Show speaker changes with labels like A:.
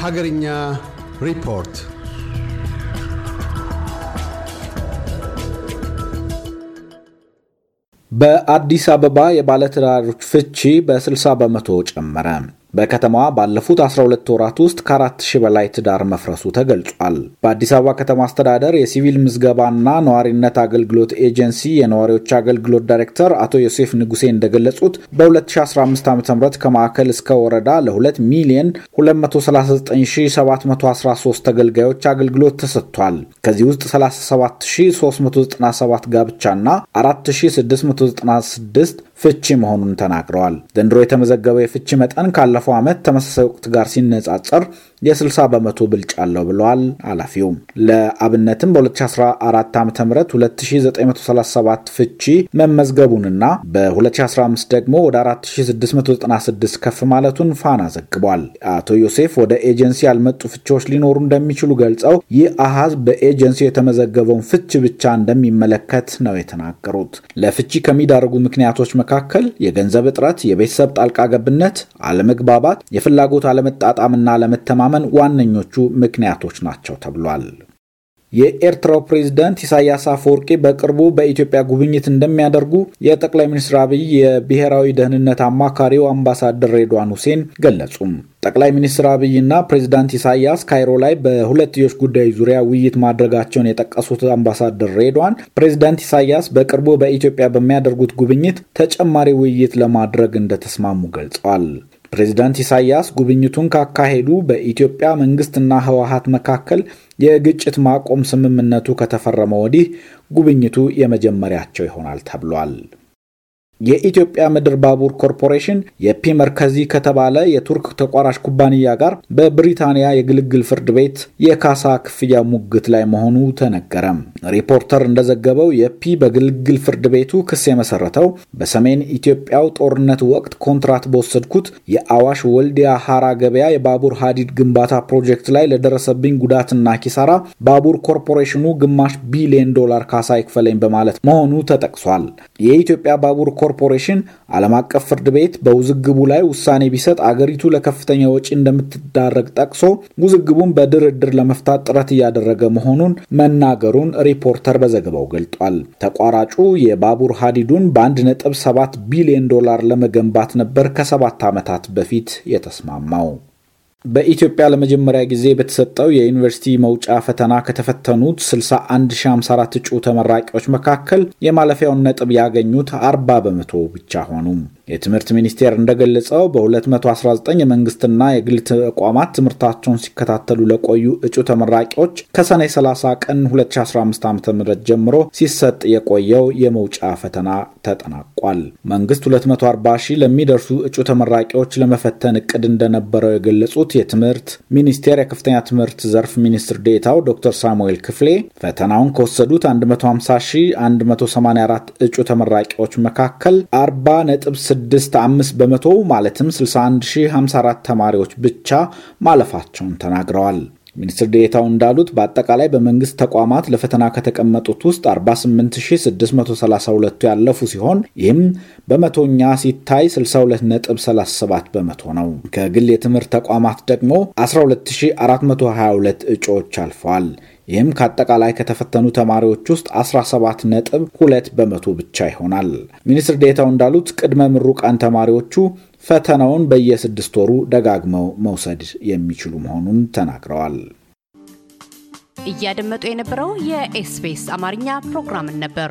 A: Hagarinya report.
B: በአዲስ አበባ የባለትዳሮች ፍቺ በ60 በመቶ ጨመረ። በከተማዋ ባለፉት 12 ወራት ውስጥ ከአራት ሺህ በላይ ትዳር መፍረሱ ተገልጿል። በአዲስ አበባ ከተማ አስተዳደር የሲቪል ምዝገባና ነዋሪነት አገልግሎት ኤጀንሲ የነዋሪዎች አገልግሎት ዳይሬክተር አቶ ዮሴፍ ንጉሴ እንደገለጹት በ2015 ዓ ም ከማዕከል እስከ ወረዳ ለ2 ሚሊዮን 239713 ተገልጋዮች አገልግሎት ተሰጥቷል። ከዚህ ውስጥ 37397 ጋብቻና 4696 ፍቺ መሆኑን ተናግረዋል። ዘንድሮ የተመዘገበው የፍቺ መጠን ካለፈው ዓመት ተመሳሳይ ወቅት ጋር ሲነጻጸር የ60 በመቶ ብልጫ አለው ብለዋል ኃላፊው። ለአብነትም በ2014 ዓ ም 2937 ፍቺ መመዝገቡንና በ2015 ደግሞ ወደ 4696 ከፍ ማለቱን ፋና ዘግቧል። አቶ ዮሴፍ ወደ ኤጀንሲ ያልመጡ ፍቺዎች ሊኖሩ እንደሚችሉ ገልጸው ይህ አሃዝ በኤጀንሲ የተመዘገበውን ፍቺ ብቻ እንደሚመለከት ነው የተናገሩት። ለፍቺ ከሚዳርጉ ምክንያቶች መካከል የገንዘብ እጥረት፣ የቤተሰብ ጣልቃ ገብነት፣ አለመግባባት፣ የፍላጎት አለመጣጣምና አለመተማመን ዋነኞቹ ምክንያቶች ናቸው ተብሏል። የኤርትራው ፕሬዝዳንት ኢሳያስ አፈወርቂ በቅርቡ በኢትዮጵያ ጉብኝት እንደሚያደርጉ የጠቅላይ ሚኒስትር አብይ የብሔራዊ ደህንነት አማካሪው አምባሳደር ሬድዋን ሁሴን ገለጹም። ጠቅላይ ሚኒስትር አብይና ፕሬዚዳንት ኢሳያስ ካይሮ ላይ በሁለትዮሽ ጉዳዮች ዙሪያ ውይይት ማድረጋቸውን የጠቀሱት አምባሳደር ሬድዋን ፕሬዚዳንት ኢሳያስ በቅርቡ በኢትዮጵያ በሚያደርጉት ጉብኝት ተጨማሪ ውይይት ለማድረግ እንደተስማሙ ገልጸዋል። ፕሬዚዳንት ኢሳያስ ጉብኝቱን ካካሄዱ በኢትዮጵያ መንግስትና ህወሀት መካከል የግጭት ማቆም ስምምነቱ ከተፈረመ ወዲህ ጉብኝቱ የመጀመሪያቸው ይሆናል ተብሏል። የኢትዮጵያ ምድር ባቡር ኮርፖሬሽን የፒ መርከዚ ከተባለ የቱርክ ተቋራጭ ኩባንያ ጋር በብሪታንያ የግልግል ፍርድ ቤት የካሳ ክፍያ ሙግት ላይ መሆኑ ተነገረ። ሪፖርተር እንደዘገበው የፒ በግልግል ፍርድ ቤቱ ክስ የመሰረተው በሰሜን ኢትዮጵያው ጦርነት ወቅት ኮንትራት በወሰድኩት የአዋሽ ወልዲያ ሐራ ገበያ የባቡር ሀዲድ ግንባታ ፕሮጀክት ላይ ለደረሰብኝ ጉዳትና ኪሳራ ባቡር ኮርፖሬሽኑ ግማሽ ቢሊዮን ዶላር ካሳ ይክፈለኝ በማለት መሆኑ ተጠቅሷል። የኢትዮጵያ ባቡር ኮርፖሬሽን ዓለም አቀፍ ፍርድ ቤት በውዝግቡ ላይ ውሳኔ ቢሰጥ አገሪቱ ለከፍተኛ ወጪ እንደምትዳረግ ጠቅሶ ውዝግቡን በድርድር ለመፍታት ጥረት እያደረገ መሆኑን መናገሩን ሪፖርተር በዘገባው ገልጧል። ተቋራጩ የባቡር ሀዲዱን በ1.7 ቢሊዮን ዶላር ለመገንባት ነበር ከሰባት ዓመታት በፊት የተስማማው። በኢትዮጵያ ለመጀመሪያ ጊዜ በተሰጠው የዩኒቨርሲቲ መውጫ ፈተና ከተፈተኑት 61054 እጩ ተመራቂዎች መካከል የማለፊያውን ነጥብ ያገኙት 40 በመቶ ብቻ ሆኑ። የትምህርት ሚኒስቴር እንደገለጸው በ219 የመንግስትና የግል ተቋማት ትምህርታቸውን ሲከታተሉ ለቆዩ እጩ ተመራቂዎች ከሰኔ 30 ቀን 2015 ዓ ም ጀምሮ ሲሰጥ የቆየው የመውጫ ፈተና ተጠናቋል። መንግስት 240 ሺህ ለሚደርሱ እጩ ተመራቂዎች ለመፈተን እቅድ እንደነበረው የገለጹት የትምህርት ሚኒስቴር የከፍተኛ ትምህርት ዘርፍ ሚኒስትር ዴታው ዶክተር ሳሙኤል ክፍሌ ፈተናውን ከወሰዱት 150184 እጩ ተመራቂዎች መካከል 40.65 በመቶ ማለትም 61054 ተማሪዎች ብቻ ማለፋቸውን ተናግረዋል። ሚኒስትር ዴታው እንዳሉት በአጠቃላይ በመንግስት ተቋማት ለፈተና ከተቀመጡት ውስጥ 48632ቱ ያለፉ ሲሆን ይህም በመቶኛ ሲታይ 62.37 በመቶ ነው። ከግል የትምህርት ተቋማት ደግሞ 12422 እጩዎች አልፈዋል። ይህም ከአጠቃላይ ከተፈተኑ ተማሪዎች ውስጥ 17 ነጥብ 2 በመቶ ብቻ ይሆናል። ሚኒስትር ዴታው እንዳሉት ቅድመ ምሩቃን ተማሪዎቹ ፈተናውን በየስድስት ወሩ ደጋግመው መውሰድ የሚችሉ መሆኑን ተናግረዋል።
C: እያደመጡ የነበረው የኤስቢኤስ አማርኛ ፕሮግራምን ነበር።